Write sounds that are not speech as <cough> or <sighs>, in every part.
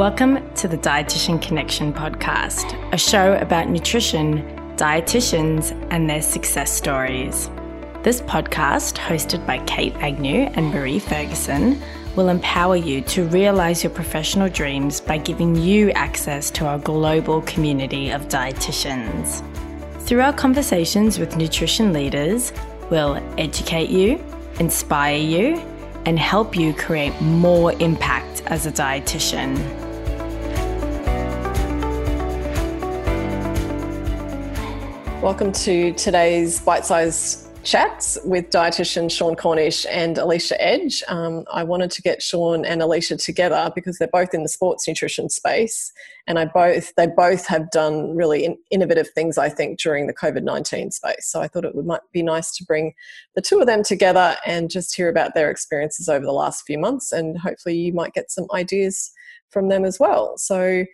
Welcome to the Dietitian Connection podcast, a show about nutrition, dietitians, and their success stories. This podcast, hosted by Kate Agnew and Marie Ferguson, will empower you to realize your professional dreams by giving you access to our global community of dietitians. Through our conversations with nutrition leaders, we'll educate you, inspire you, and help you create more impact as a dietitian. Welcome to today's bite sized chats with dietitian Sean Cornish and Alicia Edge. Um, I wanted to get Sean and Alicia together because they're both in the sports nutrition space, and I both they both have done really in, innovative things. I think during the COVID nineteen space. So I thought it would might be nice to bring the two of them together and just hear about their experiences over the last few months, and hopefully you might get some ideas from them as well. So.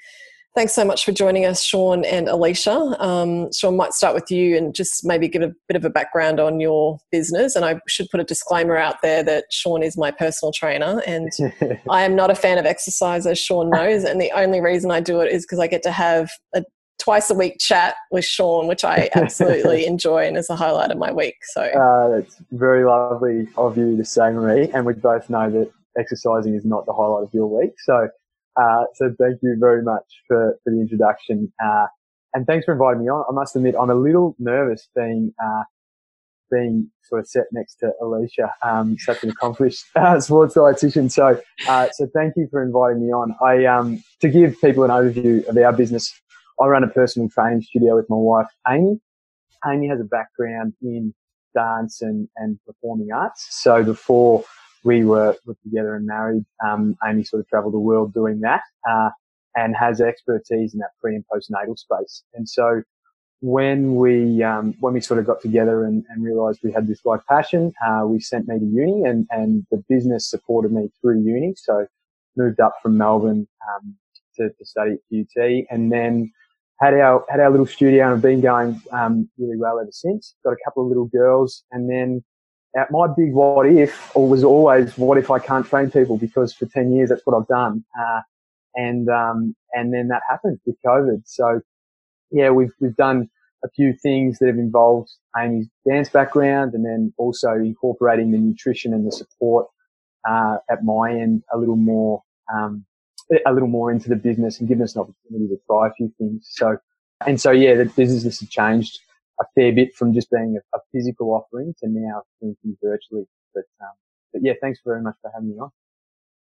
Thanks so much for joining us, Sean and Alicia. Um, Sean, might start with you and just maybe give a bit of a background on your business. And I should put a disclaimer out there that Sean is my personal trainer, and <laughs> I am not a fan of exercise, as Sean knows. And the only reason I do it is because I get to have a twice a week chat with Sean, which I <laughs> absolutely enjoy and is a highlight of my week. So uh, it's very lovely of you to say, Marie. And we both know that exercising is not the highlight of your week. So uh, so thank you very much for, for the introduction. Uh, and thanks for inviting me on. I must admit, I'm a little nervous being, uh, being sort of set next to Alicia, um, such an accomplished <laughs> uh, sports dietitian. So, uh, so thank you for inviting me on. I, um, to give people an overview of our business, I run a personal training studio with my wife, Amy. Amy has a background in dance and, and performing arts. So before we were put together and married. Um, Amy sort of traveled the world doing that, uh, and has expertise in that pre and postnatal space. And so when we, um, when we sort of got together and, and realized we had this like passion, uh, we sent me to uni and, and the business supported me through uni. So moved up from Melbourne, um, to, to study at UT and then had our, had our little studio and have been going, um, really well ever since. Got a couple of little girls and then my big what if was always what if I can't train people because for 10 years that's what I've done. Uh, and, um, and then that happened with COVID. So yeah, we've, we've done a few things that have involved Amy's dance background and then also incorporating the nutrition and the support, uh, at my end a little more, um, a little more into the business and giving us an opportunity to try a few things. So, and so yeah, the business has changed a fair bit from just being a, a physical offering to now doing things virtually. But, um, but yeah, thanks very much for having me on.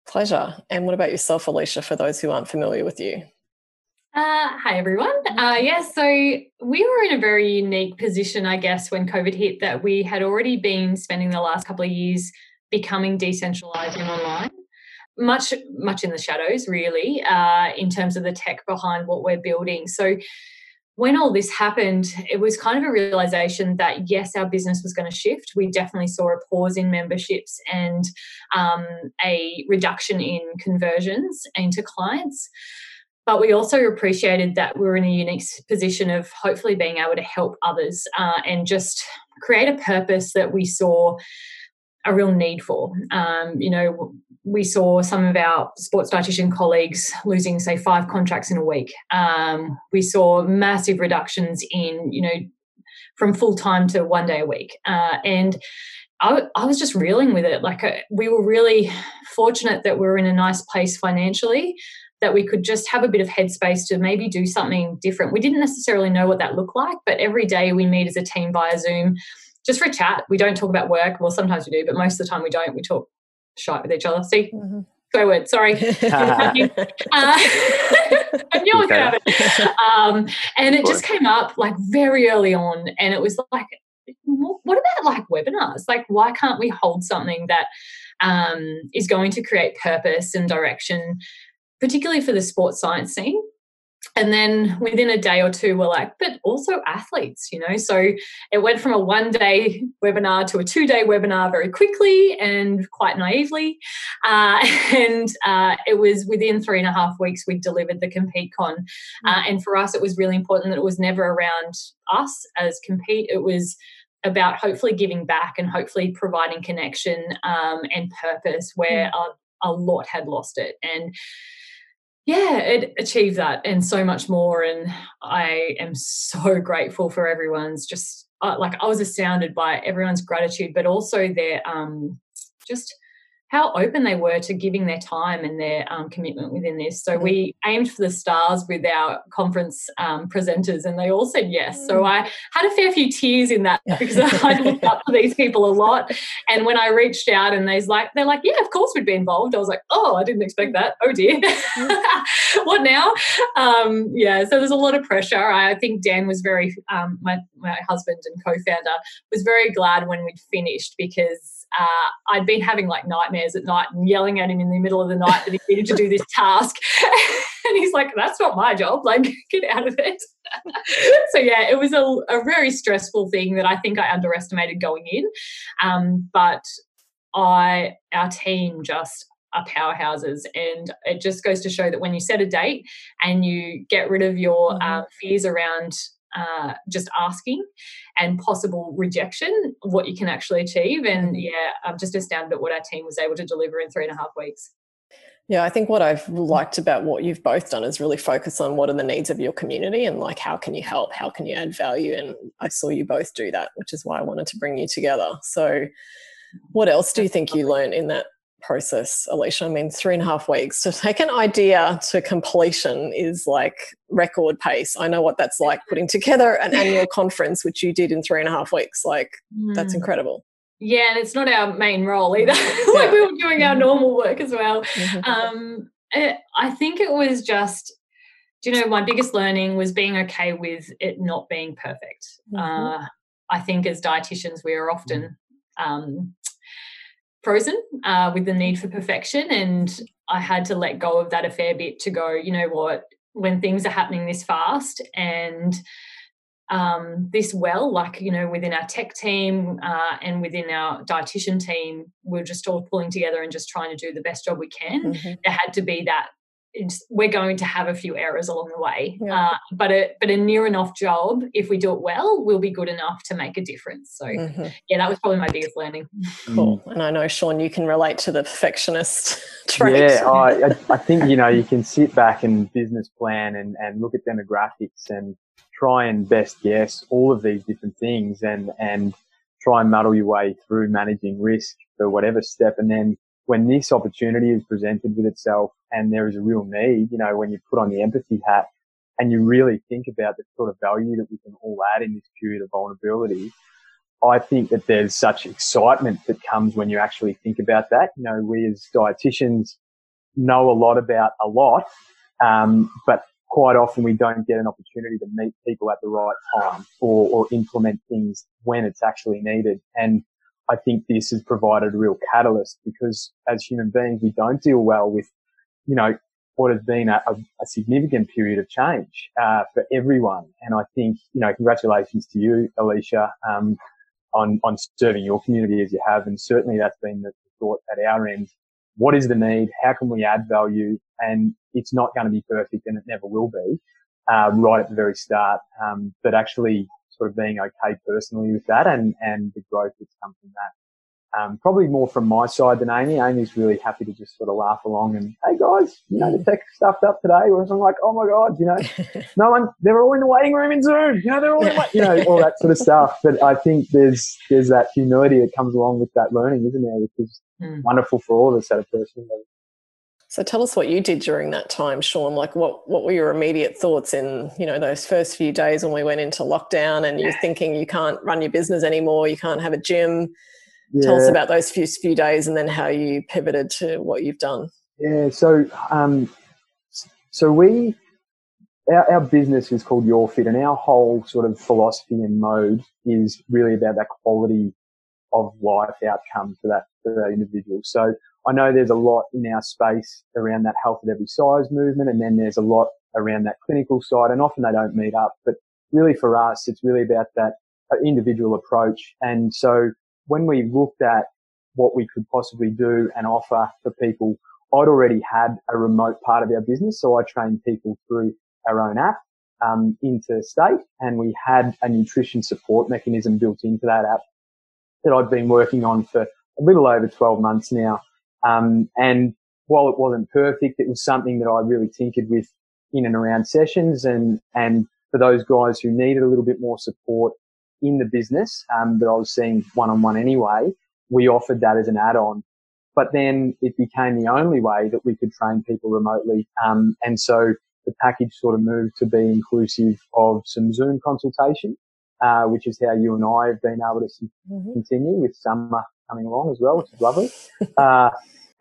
Pleasure. And what about yourself, Alicia, for those who aren't familiar with you? Uh, hi, everyone. Uh, yeah, so we were in a very unique position, I guess, when COVID hit, that we had already been spending the last couple of years becoming decentralized and online. Much, much in the shadows, really, uh, in terms of the tech behind what we're building. So, when all this happened, it was kind of a realization that yes, our business was going to shift. We definitely saw a pause in memberships and um, a reduction in conversions into clients. But we also appreciated that we were in a unique position of hopefully being able to help others uh, and just create a purpose that we saw a real need for. Um, you know, we saw some of our sports dietitian colleagues losing, say, five contracts in a week. Um, we saw massive reductions in, you know, from full time to one day a week. Uh, and I, I, was just reeling with it. Like, uh, we were really fortunate that we were in a nice place financially, that we could just have a bit of headspace to maybe do something different. We didn't necessarily know what that looked like, but every day we meet as a team via Zoom just for a chat. We don't talk about work. Well, sometimes we do, but most of the time we don't. We talk shite with each other. See, mm-hmm. go word. Sorry. <laughs> <laughs> uh, I knew I going to it. Um, and it just came up like very early on, and it was like, what about like webinars? Like, why can't we hold something that um, is going to create purpose and direction, particularly for the sports science scene? And then within a day or two we're like but also athletes you know? So it went from a one day webinar to a two day webinar very quickly and quite naively. Uh, <laughs> and uh, it was within three and a half weeks we delivered the CompeteCon uh, and for us it was really important that it was never around us as compete. It was about hopefully giving back and hopefully providing connection um, and purpose where mm. a, a lot had lost it. And yeah, it achieved that and so much more. And I am so <laughs> grateful for everyone's just uh, like I was astounded by everyone's gratitude, but also their um, just how open they were to giving their time and their um, commitment within this. So we aimed for the stars with our conference um, presenters, and they all said yes. So mm. I had a fair few tears in that because I looked up <laughs> to these people a lot. And when I reached out, and they's like, they're like, yeah, of course we'd be involved. I was like, oh, I didn't expect that. Oh dear, <laughs> what now? Um, yeah. So there's a lot of pressure. I think Dan was very, um, my my husband and co-founder was very glad when we'd finished because uh, I'd been having like nightmares at night and yelling at him in the middle of the night that he needed to do this <laughs> task. <laughs> and he's like, that's not my job. Like, <laughs> get out of it. so, yeah, it was a, a, very stressful thing that I think I underestimated going in. Um, but I, our team just are powerhouses. And it just goes to show that when you set a date and you get rid of your mm-hmm. uh, fears around uh, just asking and possible rejection, what you can actually achieve. And mm. yeah, I'm just astounded at what our team was able to deliver in three and a half weeks. Yeah, I think what I've liked about what you've both done is really focus on what are the needs of your community and like how can you help, how can you add value. And I saw you both do that, which is why I wanted to bring you together. So, what else do you think you learned in that process, Alicia. I mean, three and a half weeks to <laughs> take an idea to completion is like record pace. I know what that's like putting together an annual conference, which you did in three and a half weeks. Like, mm. that's incredible. Yeah, and it's not our main role either. <laughs> like, we were doing our normal work as well. Mm-hmm. Um, it, I think it was just, do you know, my biggest learning was being okay with it not being perfect. Mm-hmm. Uh, I think as dietitians, we are often um, frozen uh, with the need for perfection. And I had to let go of that a fair bit to go, you know what, when things are happening this fast and um, this well, like, you know, within our tech team uh, and within our dietitian team, we're just all pulling together and just trying to do the best job we can. Mm-hmm. There had to be that we're going to have a few errors along the way. Yeah. Uh, but a but a near enough job, if we do it well, will be good enough to make a difference. So mm-hmm. yeah, that was probably my biggest learning. Cool. And I know Sean, you can relate to the perfectionist <laughs> trait. Yeah, I, I think you know you can sit back and business plan and and look at demographics and try and best guess all of these different things and and try and muddle your way through managing risk for whatever step and then when this opportunity is presented with itself and there is a real need, you know, when you put on the empathy hat and you really think about the sort of value that we can all add in this period of vulnerability, I think that there's such excitement that comes when you actually think about that. You know, we as dietitians know a lot about a lot, um, but quite often we don't get an opportunity to meet people at the right time or, or implement things when it's actually needed. And I think this has provided a real catalyst because as human beings, we don't deal well with, you know, what has been a, a significant period of change uh, for everyone. And I think, you know, congratulations to you, Alicia, um, on, on serving your community as you have. And certainly that's been the thought at our end. What is the need? How can we add value? And it's not going to be perfect and it never will be, uh, right at the very start. Um, but actually sort of being okay personally with that and, and the growth that's come from that. Um, probably more from my side than Amy. Amy's really happy to just sort of laugh along and, hey guys, you know, the tech stuffed up today. Whereas I'm like, oh my God, you know, <laughs> no one, they're all in the waiting room in Zoom. You know, they're all in, you know, all that sort of stuff. But I think there's, there's that humility that comes along with that learning, isn't there? Which is mm. wonderful for all of us at a personal level. So tell us what you did during that time, Sean. Like what what were your immediate thoughts in, you know, those first few days when we went into lockdown and you're thinking you can't run your business anymore, you can't have a gym. Yeah. Tell us about those few few days and then how you pivoted to what you've done. Yeah, so um, so we our, our business is called Your Fit, and our whole sort of philosophy and mode is really about that quality of life outcome for that for that individual. So I know there's a lot in our space around that health at every size movement, and then there's a lot around that clinical side, and often they don't meet up. But really for us, it's really about that uh, individual approach. And so when we looked at what we could possibly do and offer for people, I'd already had a remote part of our business, so I trained people through our own app um, into state, and we had a nutrition support mechanism built into that app that I'd been working on for a little over 12 months now. Um, and while it wasn't perfect, it was something that I really tinkered with in and around sessions and, and for those guys who needed a little bit more support in the business, um, that I was seeing one on one anyway, we offered that as an add on. But then it became the only way that we could train people remotely. Um, and so the package sort of moved to be inclusive of some Zoom consultation, uh, which is how you and I have been able to mm-hmm. continue with summer coming along as well, which is lovely. <laughs> uh,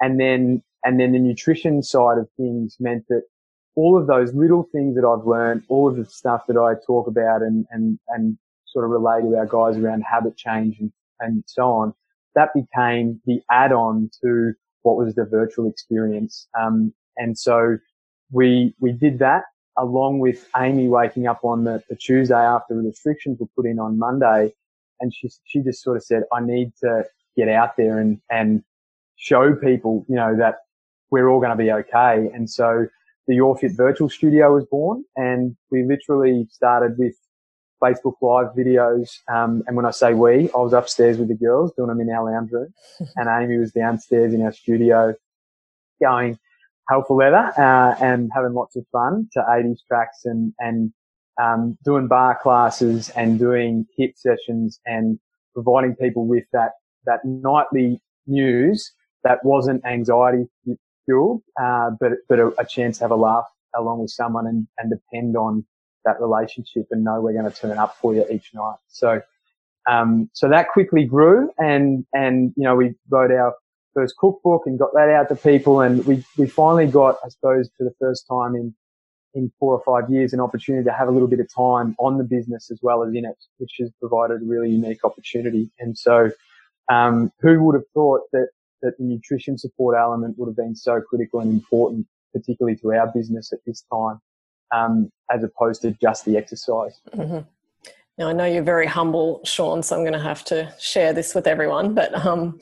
and then, and then the nutrition side of things meant that all of those little things that I've learned, all of the stuff that I talk about and, and, and sort of relay to our guys around habit change and, and so on, that became the add-on to what was the virtual experience. Um, and so we, we did that along with Amy waking up on the, the Tuesday after the restrictions were put in on Monday. And she, she just sort of said, I need to get out there and, and show people, you know, that we're all going to be okay. And so the YourFit virtual studio was born and we literally started with Facebook Live videos. Um, and when I say we, I was upstairs with the girls doing them in our lounge room <laughs> and Amy was downstairs in our studio going hell for leather, uh, and having lots of fun to 80s tracks and, and, um, doing barre classes and doing HIIT sessions and providing people with that, that nightly news that wasn't anxiety fueled, uh, but, but a, a, chance to have a laugh along with someone and, and depend on that relationship and know we're going to turn up for you each night. So, um, so that quickly grew and, and, you know, we wrote our first cookbook and got that out to people. And we, we finally got, I suppose, for the first time in, in four or five years, an opportunity to have a little bit of time on the business as well as in it, which has provided a really unique opportunity. And so, um, who would have thought that, that the nutrition support element would have been so critical and important, particularly to our business at this time, um, as opposed to just the exercise. Mm-hmm. Now, I know you're very humble, Sean, so I'm going to have to share this with everyone. But um,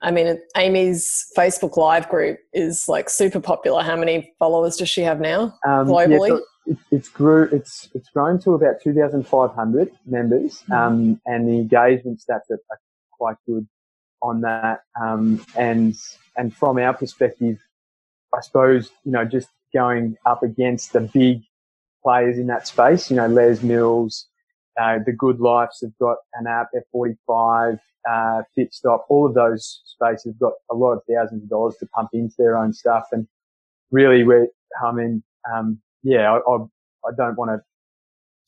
I mean, Amy's Facebook Live group is like super popular. How many followers does she have now um, globally? Yeah, so it's grew. It's it's grown to about two thousand five hundred members, mm-hmm. um, and the engagement stats are, are quite good on that. Um, and and from our perspective, I suppose you know just going up against the big players in that space. You know, Les Mills, uh, the Good Lifes have got an app, F45, uh, Fitstop, all of those spaces have got a lot of thousands of dollars to pump into their own stuff. And really, we're, I mean, um, yeah, I, I, I don't want to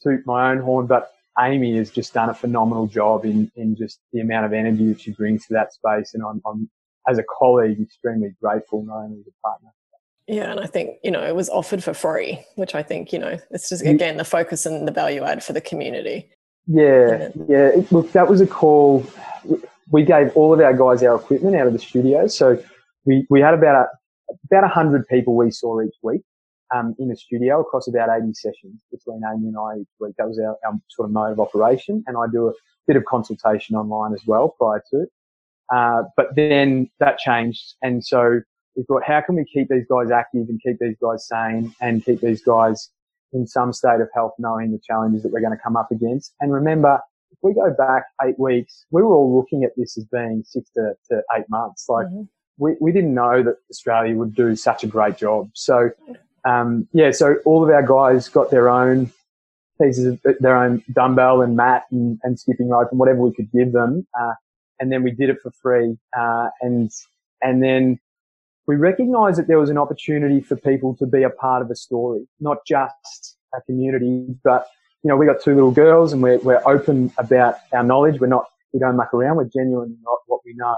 toot my own horn, but Amy has just done a phenomenal job in, in just the amount of energy that she brings to that space. And I'm, I'm as a colleague, extremely grateful, not only as a partner. Yeah, and I think, you know, it was offered for free, which I think, you know, it's just again the focus and the value add for the community. Yeah, yeah. look, that was a call. We gave all of our guys our equipment out of the studio. So we, we had about a, about a hundred people we saw each week, um, in the studio across about 80 sessions between Amy and I each week. That was our, our sort of mode of operation. And I do a bit of consultation online as well prior to it. Uh, but then that changed. And so we thought, how can we keep these guys active and keep these guys sane and keep these guys in some state of health, knowing the challenges that we're going to come up against. And remember, if we go back eight weeks, we were all looking at this as being six to, to eight months. Like mm-hmm. we, we didn't know that Australia would do such a great job. So, um, yeah, so all of our guys got their own pieces of their own dumbbell and mat and, and skipping rope and whatever we could give them. Uh, and then we did it for free. Uh, and, and then we recognized that there was an opportunity for people to be a part of a story, not just a community, but you know, we got two little girls and we're, we're open about our knowledge. We're not, we don't muck around. We're genuine about what we know,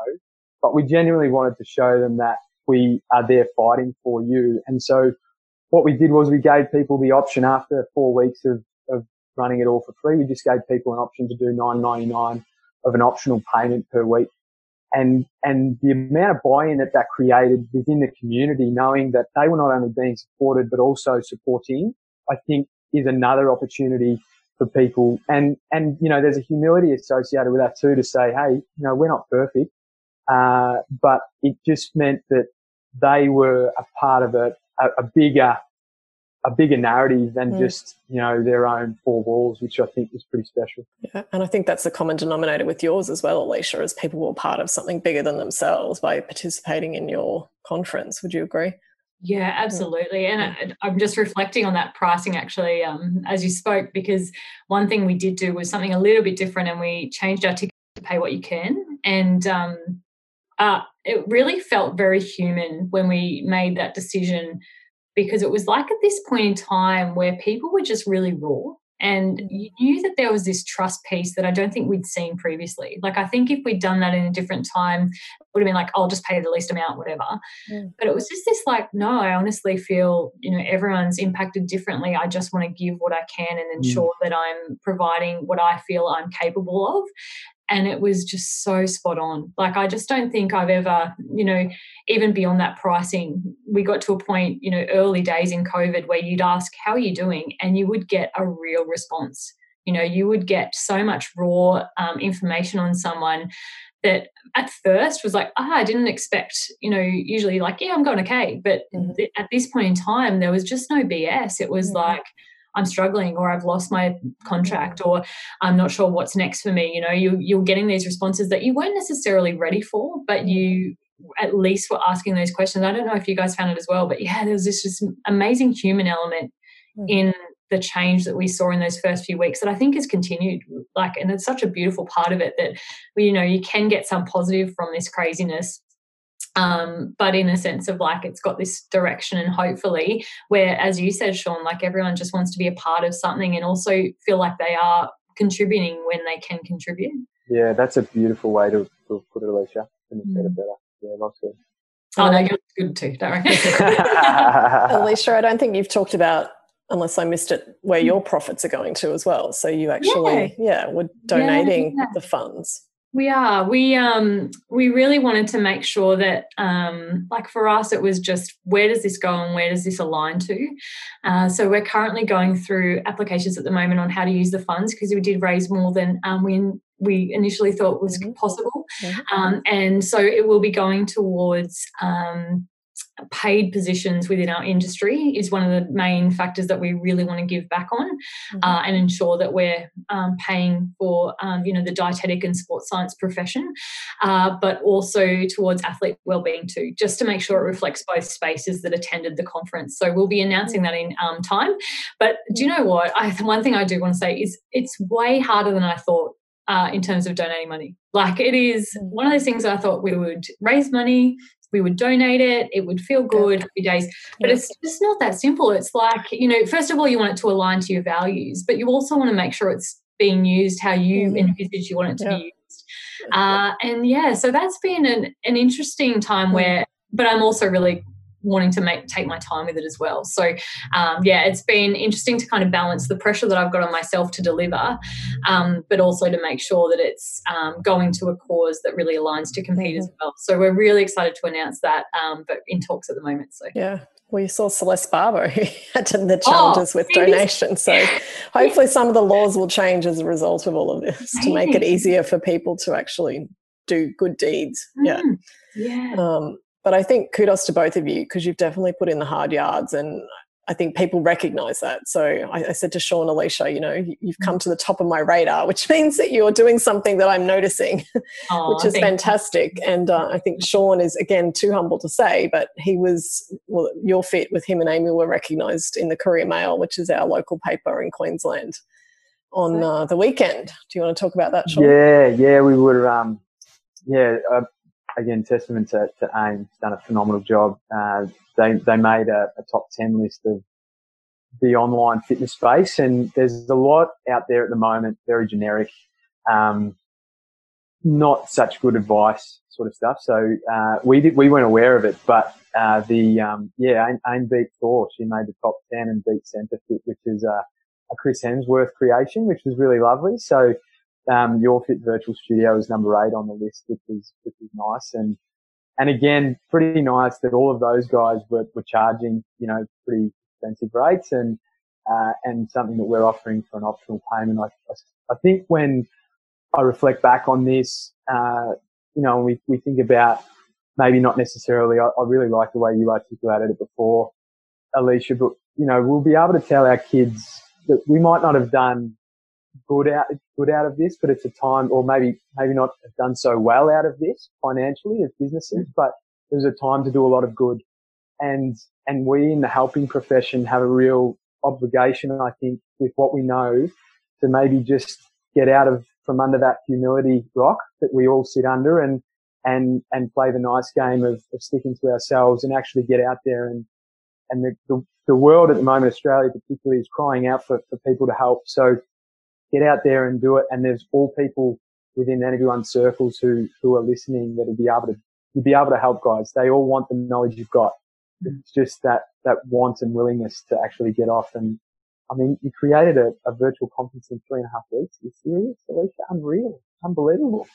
but we genuinely wanted to show them that we are there fighting for you. And so what we did was we gave people the option after four weeks of, of running it all for free. We just gave people an option to do 9.99 of an optional payment per week and and the amount of buy-in that that created within the community, knowing that they were not only being supported but also supporting, I think is another opportunity for people. And and you know, there's a humility associated with that too to say, hey, you know, we're not perfect, uh, but it just meant that they were a part of a, a, a bigger a bigger narrative than mm. just you know their own four walls, which I think is pretty special. Yeah, and I think that's the common denominator with yours as well, Alicia, as people were part of something bigger than themselves by participating in your conference. Would you agree? Yeah, absolutely. And I, am just reflecting on that pricing actually um, as you spoke, because one thing we did do was something a little bit different and we changed our ticket to pay what you can. And um, uh, it really felt very human when we made that decision because it was like at this point in time where people were just really raw and mm. you knew that there was this trust piece that I don't think we'd seen previously. Like, I think if we'd done that in a different time, it would have been like, I'll just pay the least amount, whatever. Mm. But it was just this like, no, I honestly feel, you know, everyone's impacted differently. I just want to give what I can and mm. ensure mm. that I'm providing what I feel I'm capable of and it was just so spot on like i just don't think i've ever you know even beyond that pricing we got to a point you know early days in covid where you'd ask how are you doing and you would get a real response you know you would get so much raw um, information on someone that at first was like ah i didn't expect you know usually like yeah i'm going okay but mm-hmm. th- at this point in time there was just no bs it was mm-hmm. like I'm struggling or I've lost my contract or I'm not sure what's next for me. You know, you, you're getting these responses that you weren't necessarily ready for, but you at least were asking those questions. I don't know if you guys found it as well, but yeah, there was this just amazing human element mm. in the change that we saw in those first few weeks that I think has continued. Like, and it's such a beautiful part of it that, you know, you can get some positive from this craziness um, but in a sense of like it's got this direction and hopefully where as you said sean like everyone just wants to be a part of something and also feel like they are contributing when they can contribute yeah that's a beautiful way to, to put it alicia and mm. it better yeah that's good oh no you're good too don't worry <laughs> alicia i don't think you've talked about unless I missed it, where your profits are going to as well. So you actually, yeah, yeah were donating yeah, yeah. the funds. We are. We um we really wanted to make sure that um like for us it was just where does this go and where does this align to? Uh, so we're currently going through applications at the moment on how to use the funds because we did raise more than um, we we initially thought was mm-hmm. possible, mm-hmm. Um, and so it will be going towards um, paid positions within our industry is one of the main factors that we really want to give back on mm-hmm. uh, and ensure that we're um, paying for um, you know the dietetic and sports science profession uh, but also towards athlete well-being too just to make sure it reflects both spaces that attended the conference so we'll be announcing that in um, time but do you know what I, one thing i do want to say is it's way harder than i thought uh, in terms of donating money. Like it is mm. one of those things I thought we would raise money, we would donate it, it would feel good a few days. But it's just not that simple. It's like, you know, first of all, you want it to align to your values, but you also want to make sure it's being used how you mm. envisage you want it to yeah. be used. Uh, and yeah, so that's been an, an interesting time where, but I'm also really wanting to make take my time with it as well. So um, yeah, it's been interesting to kind of balance the pressure that I've got on myself to deliver, um, but also to make sure that it's um, going to a cause that really aligns to compete mm-hmm. as well. So we're really excited to announce that, um, but in talks at the moment. So yeah. Well, you saw Celeste Barber <laughs> who had the challenges oh, with donations. So <laughs> hopefully some of the laws will change as a result of all of this to make it easier for people to actually do good deeds. Yeah. Mm, yeah. Um, but I think kudos to both of you because you've definitely put in the hard yards and I think people recognize that. So I, I, said to Sean, Alicia, you know, you've come to the top of my radar, which <laughs> means that you're doing something that I'm noticing, <laughs> which is fantastic. You. And uh, I think Sean is, again, too humble to say, but he was, well, your fit with him and Amy were recognized in the Courier Mail, which is our local paper in Queensland, on uh, the weekend. Do you want to talk about that, Sean? Yeah, yeah, we were. Um, yeah, uh, again, testament to, to AIM. done a phenomenal job. Uh, they, they made a, a, top 10 list of the online fitness space and there's a lot out there at the moment, very generic, um, not such good advice sort of stuff. So, uh, we did, we weren't aware of it, but, uh, the, um, yeah, Amy, beat Thor. She made the top 10 and beat Centrefit, which is, a Chris Hemsworth creation, which was really lovely. So, um, Your Fit Virtual Studio is number eight on the list, which is, which is nice. And, and again, pretty nice that all of those guys were, were charging, you know, pretty expensive rates and, uh, and something that we're offering for an optional payment. I, I think when I reflect back on this, uh, you know, we, we think about maybe not necessarily, I, I really like the way you articulated it before, Alicia, but you know, we'll be able to tell our kids that we might not have done good out good out of this, but it's a time, or maybe maybe not have done so well out of this financially as businesses, mm. but it was a time to do a lot of good. And and we in the helping profession have a real obligation, I think, with what we know, to maybe just get out of from under that humility rock that we all sit under and and and play the nice game of, of sticking to ourselves and actually get out there and and the, the, the world at the moment, Australia particularly, is crying out for, for people to help. So get out there and do it. And there's all people within everyone's circles who, who are listening that will be able to, you'll be able to help guys. They all want the knowledge you've got. It's just that, that want and willingness to actually get off. And I mean, you created a, a virtual conference in three and a half weeks. Are you serious, Alicia? Unreal. Unbelievable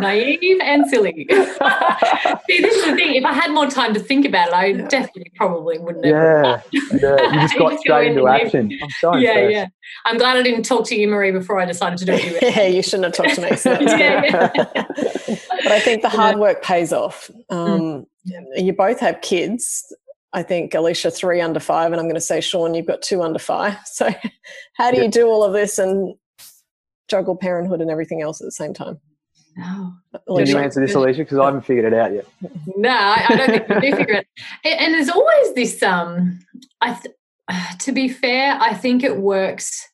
naive and silly. <laughs> See, this is the thing. If I had more time to think about it, I yeah. definitely probably wouldn't have. Yeah, <laughs> yeah. You just <laughs> got straight into action. I'm sorry. Yeah, yeah. I'm glad I didn't talk to you, Marie, before I decided to do it. yeah, you shouldn't have talked to me. So yeah, yeah. but I think the hard work pays off. Um, mm. You both have kids. I think Alicia three under five, and I'm going to say Sean, you've got two under five. So, how do you do all of this and juggle parenthood and everything else at the same time? No. Can you answer this, Alicia? Because I haven't figured it out yet. No, I don't think you do figure it. And there's always this. Um, I, th- to be fair, I think it works.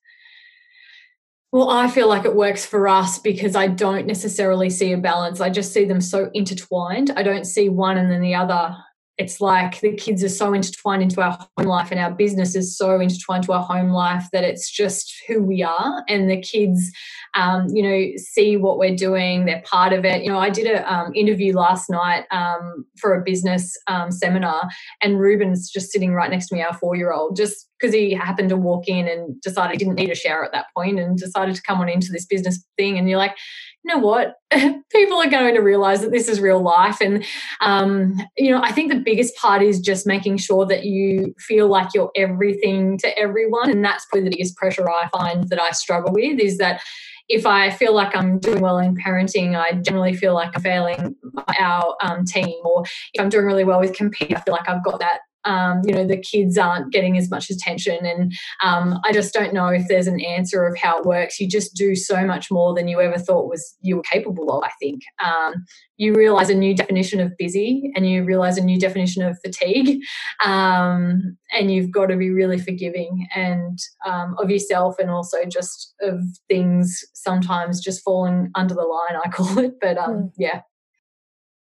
Well, I feel like it works for us because I don't necessarily see a balance. I just see them so intertwined. I don't see one and then the other it's like the kids are so intertwined into our home life and our business is so intertwined to our home life that it's just who we are. And the kids um, you know see what we're doing they're part of it. You know i did an um, interview last night um, for a business um, seminar and ruben's just sitting right next to me our four year old just because he happened to walk in and decided he didn't need a shower at that point and decided to come on into this business thing. And you're like you know what? <laughs> People are going to realize that this is real life. And um, you know i think the biggest part is just making sure that you feel like you're everything to everyone. And that's probably the biggest pressure i find that i struggle with is that if I feel like I'm doing well in parenting, I generally feel like I'm failing our um, team. Or if I'm doing really well with compete, I feel like I've got that um, you know the kids aren't getting as much attention. And um, i just don't know if there's an answer of how it works. You just do so much more than you ever thought was you were capable of i think. Um, you realize a new definition of busy and you realize a new definition of fatigue. Um, and you've got to be really forgiving and um, of yourself and also just of things sometimes just falling under the line i <laughs> call it. But yeah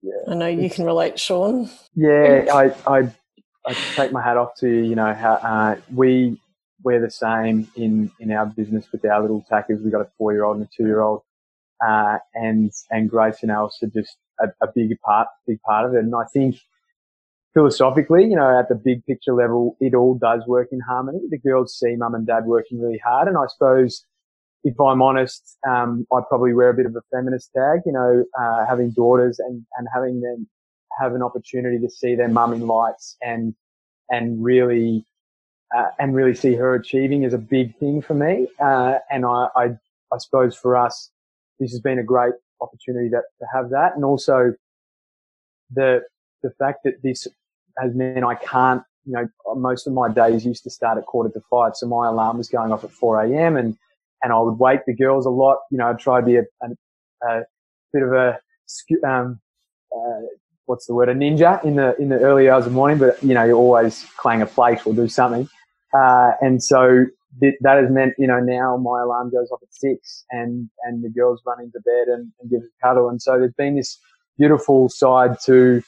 yeah. I know you can relate, Sean. Yeah, I, I I take my hat off to you. You know how uh, we we're the same in in our business with our little tackers. We've got a four year old and a two year old, uh, and and Grace and Alice are just a, a big part big part of it. And I think philosophically, you know, at the big picture level, it all does work in harmony. The girls see mum and dad working really hard, and I suppose. If I'm honest, um, I probably wear a bit of a feminist tag, you know, uh, having daughters and, and having them have an opportunity to see their mum in lights and and really uh, and really see her achieving is a big thing for me. Uh, and I, I, I suppose for us, this has been a great opportunity to, to have that, and also the the fact that this has meant I can't. You know, most of my days used to start at quarter to five, so my alarm was going off at four a.m. and and I would wake the girls a lot. You know, I'd try to be a, a, a bit of a um, uh, what's the word, a ninja in the in the early hours of morning, but you know, you always clang a plate or do something. Uh, and so th- that has meant, you know, now my alarm goes off at six and, and the girls run into bed and, and give a cuddle. And so there's been this beautiful side to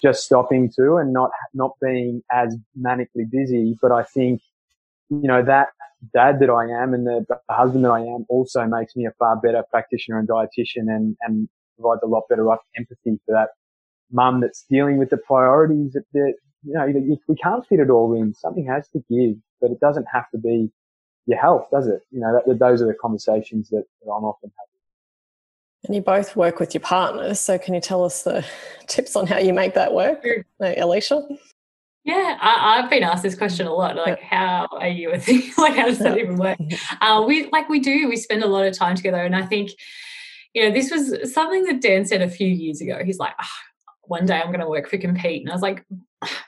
just stopping to and not, not being as manically busy. But I think, you know, that dad that I am and the, the husband that I am also makes me a far better practitioner and dietitian and, and provides a lot better empathy for that mum that's dealing with the priorities that, that you know, we can't fit it all in. Something has to give, but it doesn't have to be your health, does it? You know, that, those are the conversations that, that I'm often having. And you both work with your partners, so can you tell us the <laughs> tips on how you make that work, sure. Alicia? Yeah, I, have been asked this question a lot. Like, yeah. how are you a thing? <laughs> like, how does that even work? <laughs> Uh, we like we do. We spend a lot of time together, and I think, you know, this was something that Dan said a few years ago. He's like, oh, one day I'm going to work for Compete. And I was like,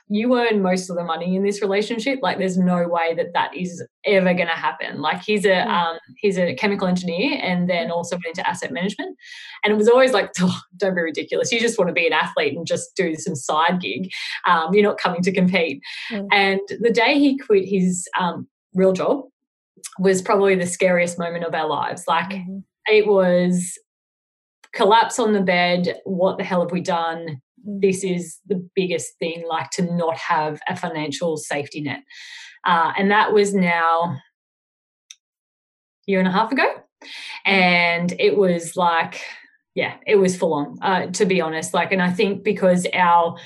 you earn most of the money in this relationship. Like, there's no way that that is ever going to happen. Like, he's a um, he's a chemical engineer, and then also went into asset management. And it was always like, oh, don't be ridiculous. You just want to be an athlete and just do some side gig. Um, you're not coming to compete. Mm. And the day he quit his um, real job was probably the scariest moment of our lives. Like, mm-hmm. it was collapse on the bed. What the hell have we done? This is the biggest thing, like to not have a financial safety net. Uh, and that was now a year and a half ago. And it was like, yeah, it was full on, uh, to be honest. Like, and I think because our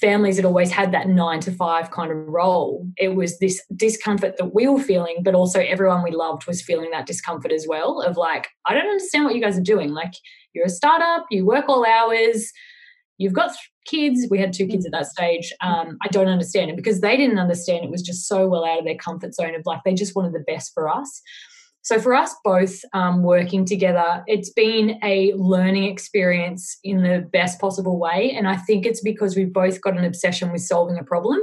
families had always had that nine to five kind of role, it was this discomfort that we were feeling, but also everyone we loved was feeling that discomfort as well of like, I don't understand what you guys are doing. Like, you're a startup, you work all hours, you've got kids we had two kids at that stage um, i don't understand it because they didn't understand it was just so well out of their comfort zone of like they just wanted the best for us. So for us both um, working together it's been a learning experience in the best possible way and i think it's because we've both got an obsession with solving a problem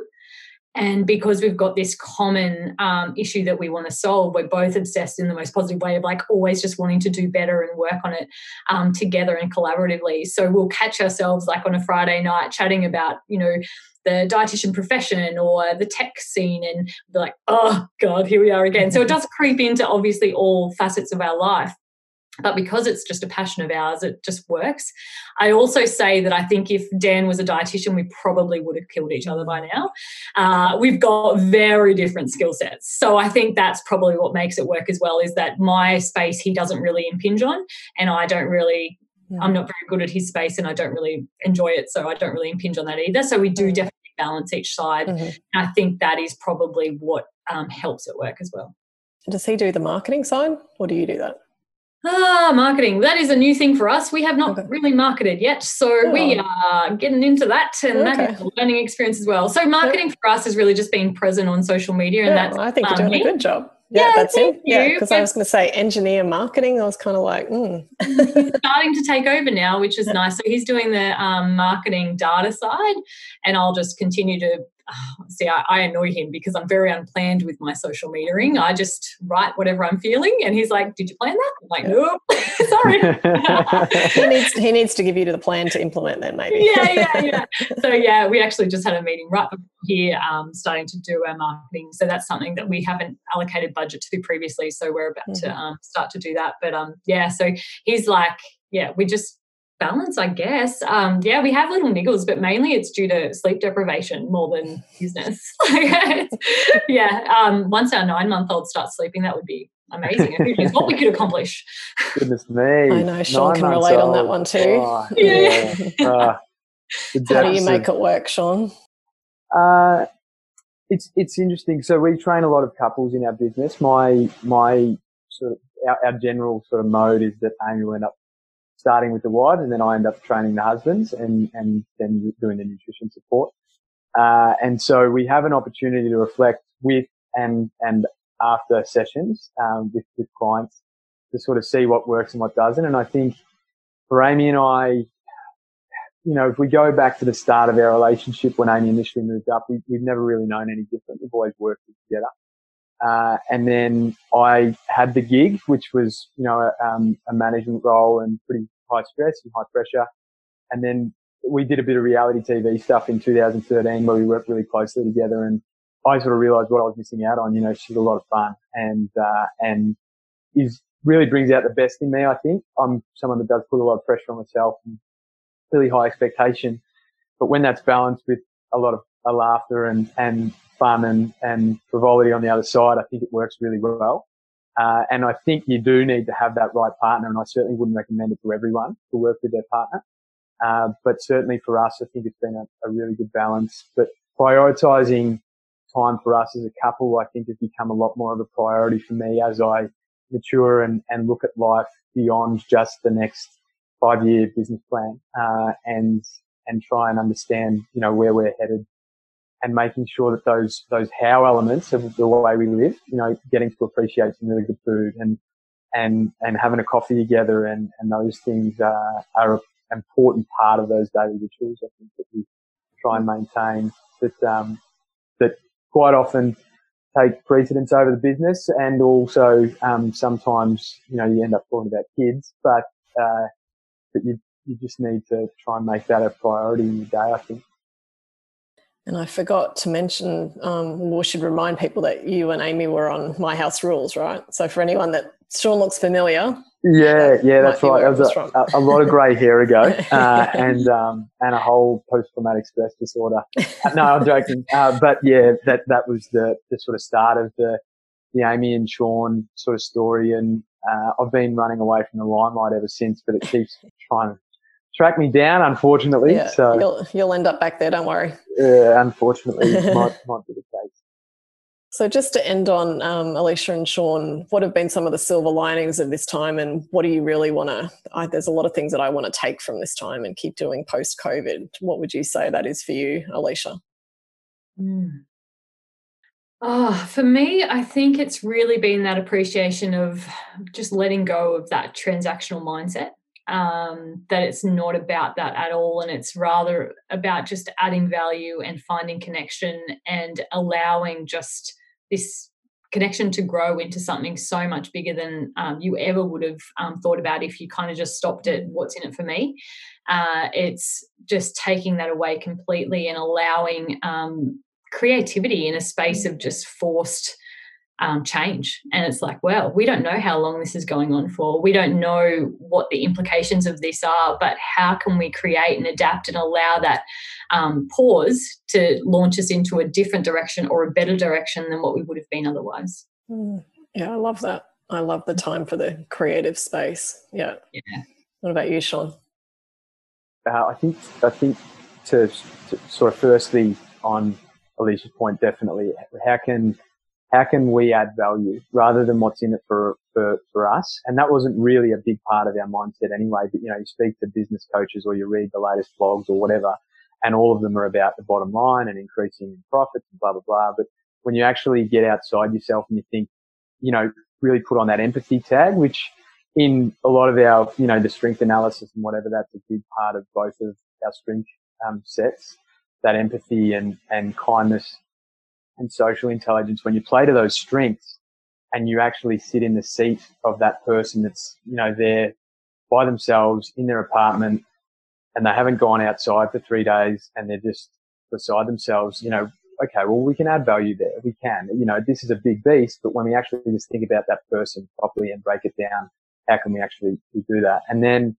and because we've got this common um, issue that we want to solve, we're both obsessed in the most positive way of like always just wanting to do better and work on it um, together and collaboratively. So we'll catch ourselves like on a Friday night chatting about, you know, the dietitian profession or the tech scene and be like, oh God, here we are again. So it does creep into obviously all facets of our life but because it's just a passion of ours, it just works. I also say that I think if Dan was a dietitian, we probably would have killed each other by now. Uh, we've got very different skill sets. So I think that's probably what makes it work as well is that my space he doesn't really impinge on, and I don't really. Yeah. I'm not very good at his space and I don't really enjoy it. So I don't really impinge on that either. So we do definitely balance each side. Mm-hmm. And I think that is probably what um, helps it work as well. Does he do the marketing side or do you do that? Ah, marketing. That is a new thing for us. We have not okay. really marketed yet. So oh. we are getting into that and okay. that is a learning experience as well. So marketing for us is really just being present on social media and yeah, that's I think you're doing me. a good job. Yeah, yeah that's it. You. Yeah, because I was going to say engineer marketing. I was kind of like, mm. <laughs> starting to take over now, which is nice. So he's doing the um, marketing data side, and I'll just continue to <sighs> see, I, I, annoy him because I'm very unplanned with my social metering. I just write whatever I'm feeling, and he's like, "Did you plan that?" I'm like, "Nope, <laughs> sorry." <laughs> he needs he needs to give you the plan to implement then, maybe. yeah, yeah, <laughs> yeah. So yeah, we actually just had a meeting right here, um, starting to do our marketing. So that's something that we haven't allocated budget to previously. So we're about mm-hmm. to um, start to do that. But um, yeah, so he's like, yeah, we just balance, I guess. Um, yeah, we have little niggles, but mainly it's due to sleep deprivation more than business. <laughs> yeah, um, once our nine month old starts sleeping, that would be amazing. It's what we could accomplish. Goodness <laughs> me. I know Sean nine can relate old. on that one too. Oh, yeah. <laughs> yeah. Uh, How do you make it work, Sean? Uh, it's it's interesting. So we train a lot of couples in our business. My my sort of our, our general sort of mode is that Amy will end up starting with the wives, and then I end up training the husbands and, and then doing the nutrition support. Uh, and so we have an opportunity to reflect with and, and after sessions, um, with, with clients to sort of see what works and what doesn't. And I think for Amy and I, you know, if we go back to the start of our relationship when Amy initially moved up, we, have never really known any different. We've always worked together. Uh, and then I had the gig, which was, you know, a, um, a management role and pretty high stress and high pressure. And then we did a bit of reality TV stuff in 2013 where we worked really closely together and I sort of realized what I was missing out on. You know, she's a lot of fun and, uh, and is really brings out the best in me. I think I'm someone that does put a lot of pressure on myself and really high expectation. But when that's balanced with a lot of a laughter and, and fun and, and frivolity on the other side, I think it works really well. Uh, and I think you do need to have that right partner. And I certainly wouldn't recommend it to everyone to work with their partner. Uh, but certainly for us, I think it's been a, a, really good balance. But prioritizing time for us as a couple, I think has become a lot more of a priority for me as I mature and, and look at life beyond just the next five year business plan, uh, and, and try and understand, you know, where we're headed and making sure that those those how elements of the way we live, you know, getting to appreciate some really good food and and and having a coffee together and and those things uh, are an important part of those daily rituals. I think that we try and maintain that, um, that quite often take precedence over the business and also, um, sometimes, you know, you end up talking about kids, but, uh, but you, you just need to try and make that a priority in your day, I think. And I forgot to mention, um, we should remind people that you and Amy were on My House Rules, right? So for anyone that Sean looks familiar. Yeah, yeah, that's right. That was a, a, lot of grey hair ago, <laughs> uh, and um, and a whole post traumatic stress disorder. Uh, no, I'm joking. <laughs> Uh, but yeah, that that was the the sort of start of the the Amy and Sean sort of story, and uh, I've been running away from the limelight ever since. But it keeps trying to track me down, unfortunately. Yeah, so you'll you'll end up back there. Don't worry. Yeah, unfortunately, <laughs> might might be the case. So, just to end on, um, Alicia and Sean, what have been some of the silver linings of this time, and what do you really want to? There's a lot of things that I want to take from this time and keep doing post COVID. What would you say that is for you, Alicia? Mm. Oh, for me, I think it's really been that appreciation of just letting go of that transactional mindset. Um, that it's not about that at all, and it's rather about just adding value and finding connection and allowing just this connection to grow into something so much bigger than um, you ever would have um, thought about if you kind of just stopped at what's in it for me. Uh, it's just taking that away completely and allowing um, creativity in a space of just forced um, change. And it's like, well, we don't know how long this is going on for. We don't know what the implications of this are, but how can we create and adapt and allow that um, pause to launch us into a different direction or a better direction than what we would have been otherwise? Mm. Yeah, I love that. I love the time for the creative space. Yeah. Yeah. What about you, Sean? Uh, I think I think to, to sort of firstly on Alicia's point, definitely, how can how can we add value rather than what's in it for, for, for us? And that wasn't really a big part of our mindset anyway. But, you know, you speak to business coaches or you read the latest blogs or whatever, and all of them are about the bottom line and increasing profits and blah, blah, blah. But when you actually get outside yourself and you think, you know, really put on that empathy tag, which in a lot of our, you know, the strength analysis and whatever, that's a big part of both of our strength um, sets, that empathy and, and kindness and social intelligence, when you play to those strengths and you actually sit in the seat of that person that's, you know, there by themselves in their apartment and they haven't gone outside for three days and they're just beside themselves, you know, okay, well, we can add value there. We can, you know, this is a big beast, but when we actually just think about that person properly and break it down, how can we actually do that? And then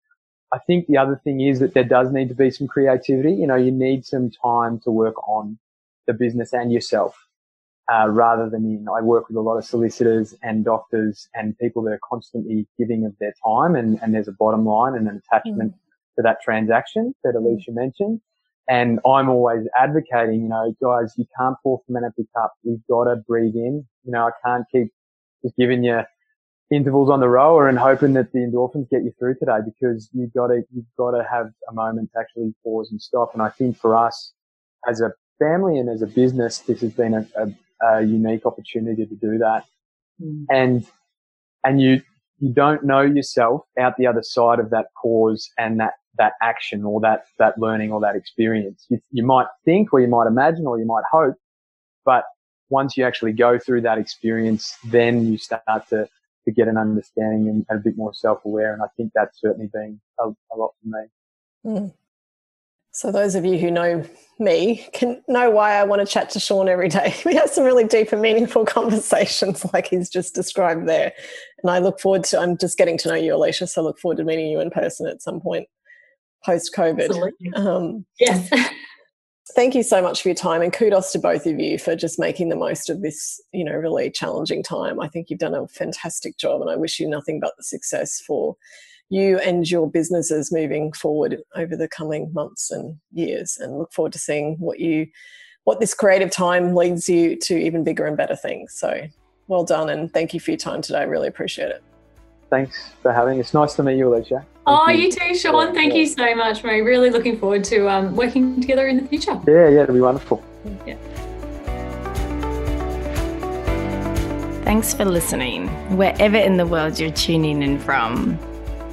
I think the other thing is that there does need to be some creativity. You know, you need some time to work on the business and yourself uh, rather than in, I work with a lot of solicitors and doctors and people that are constantly giving of their time and, and there's a bottom line and an attachment mm. to that transaction that mm. Alicia mentioned. And I'm always advocating, you know, guys, you can't pour from an empty cup. You've got to breathe in. You know, I can't keep just giving you intervals on the rower and hoping that the endorphins get you through today because you've got to, you've got to have a moment to actually pause and stop. And I think for us as a family and as a business, this has been a, a a unique opportunity to do that. Mm. And, and you, you don't know yourself out the other side of that pause and that, that action or that, that learning or that experience. You, you might think or you might imagine or you might hope, but once you actually go through that experience, then you start to, to get an understanding and, and a bit more self-aware. And I think that's certainly been a, a lot for me. Mm. So those of you who know me can know why I want to chat to Sean every day. <laughs> We have some really deep and meaningful <laughs> conversations like he's just described there. And I look forward to I'm just getting to know you, Alicia, so I look forward to meeting you in person at some point post COVID. Um, yes. <laughs> thank you so much for your time and kudos to both of you for just making the most of this, you know, really challenging time. I think you've done a fantastic job and I wish you nothing but the success for you and your businesses moving forward over the coming months and years and look forward to seeing what you what this creative time leads you to even bigger and better things so well done and thank you for your time today I really appreciate it thanks for having us nice to meet you alicia thank oh you. you. too sean thank yeah. you so much Mary. really looking forward to um, working together in the future yeah yeah it'll be wonderful yeah Thanks for listening, wherever in the world you're tuning in from.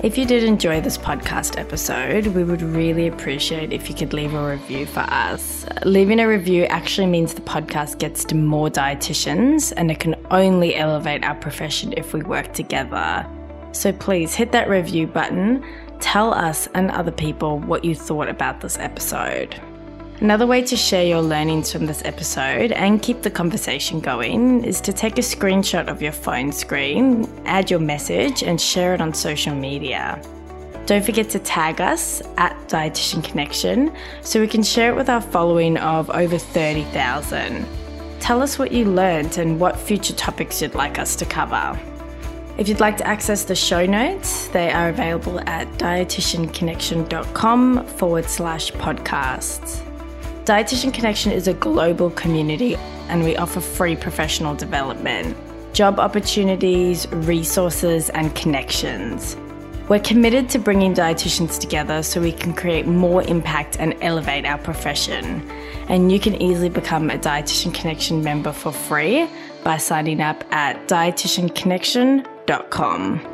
If you did enjoy this podcast episode, we would really appreciate if you could leave a review for us. Leaving a review actually means the podcast gets to more dietitians and it can only elevate our profession if we work together. So please hit that review button, tell us and other people what you thought about this episode. Another way to share your learnings from this episode and keep the conversation going is to take a screenshot of your phone screen, add your message, and share it on social media. Don't forget to tag us at Dietitian Connection so we can share it with our following of over 30,000. Tell us what you learned and what future topics you'd like us to cover. If you'd like to access the show notes, they are available at dietitianconnection.com forward slash podcasts. Dietitian Connection is a global community and we offer free professional development, job opportunities, resources, and connections. We're committed to bringing dietitians together so we can create more impact and elevate our profession. And you can easily become a Dietitian Connection member for free by signing up at dietitianconnection.com.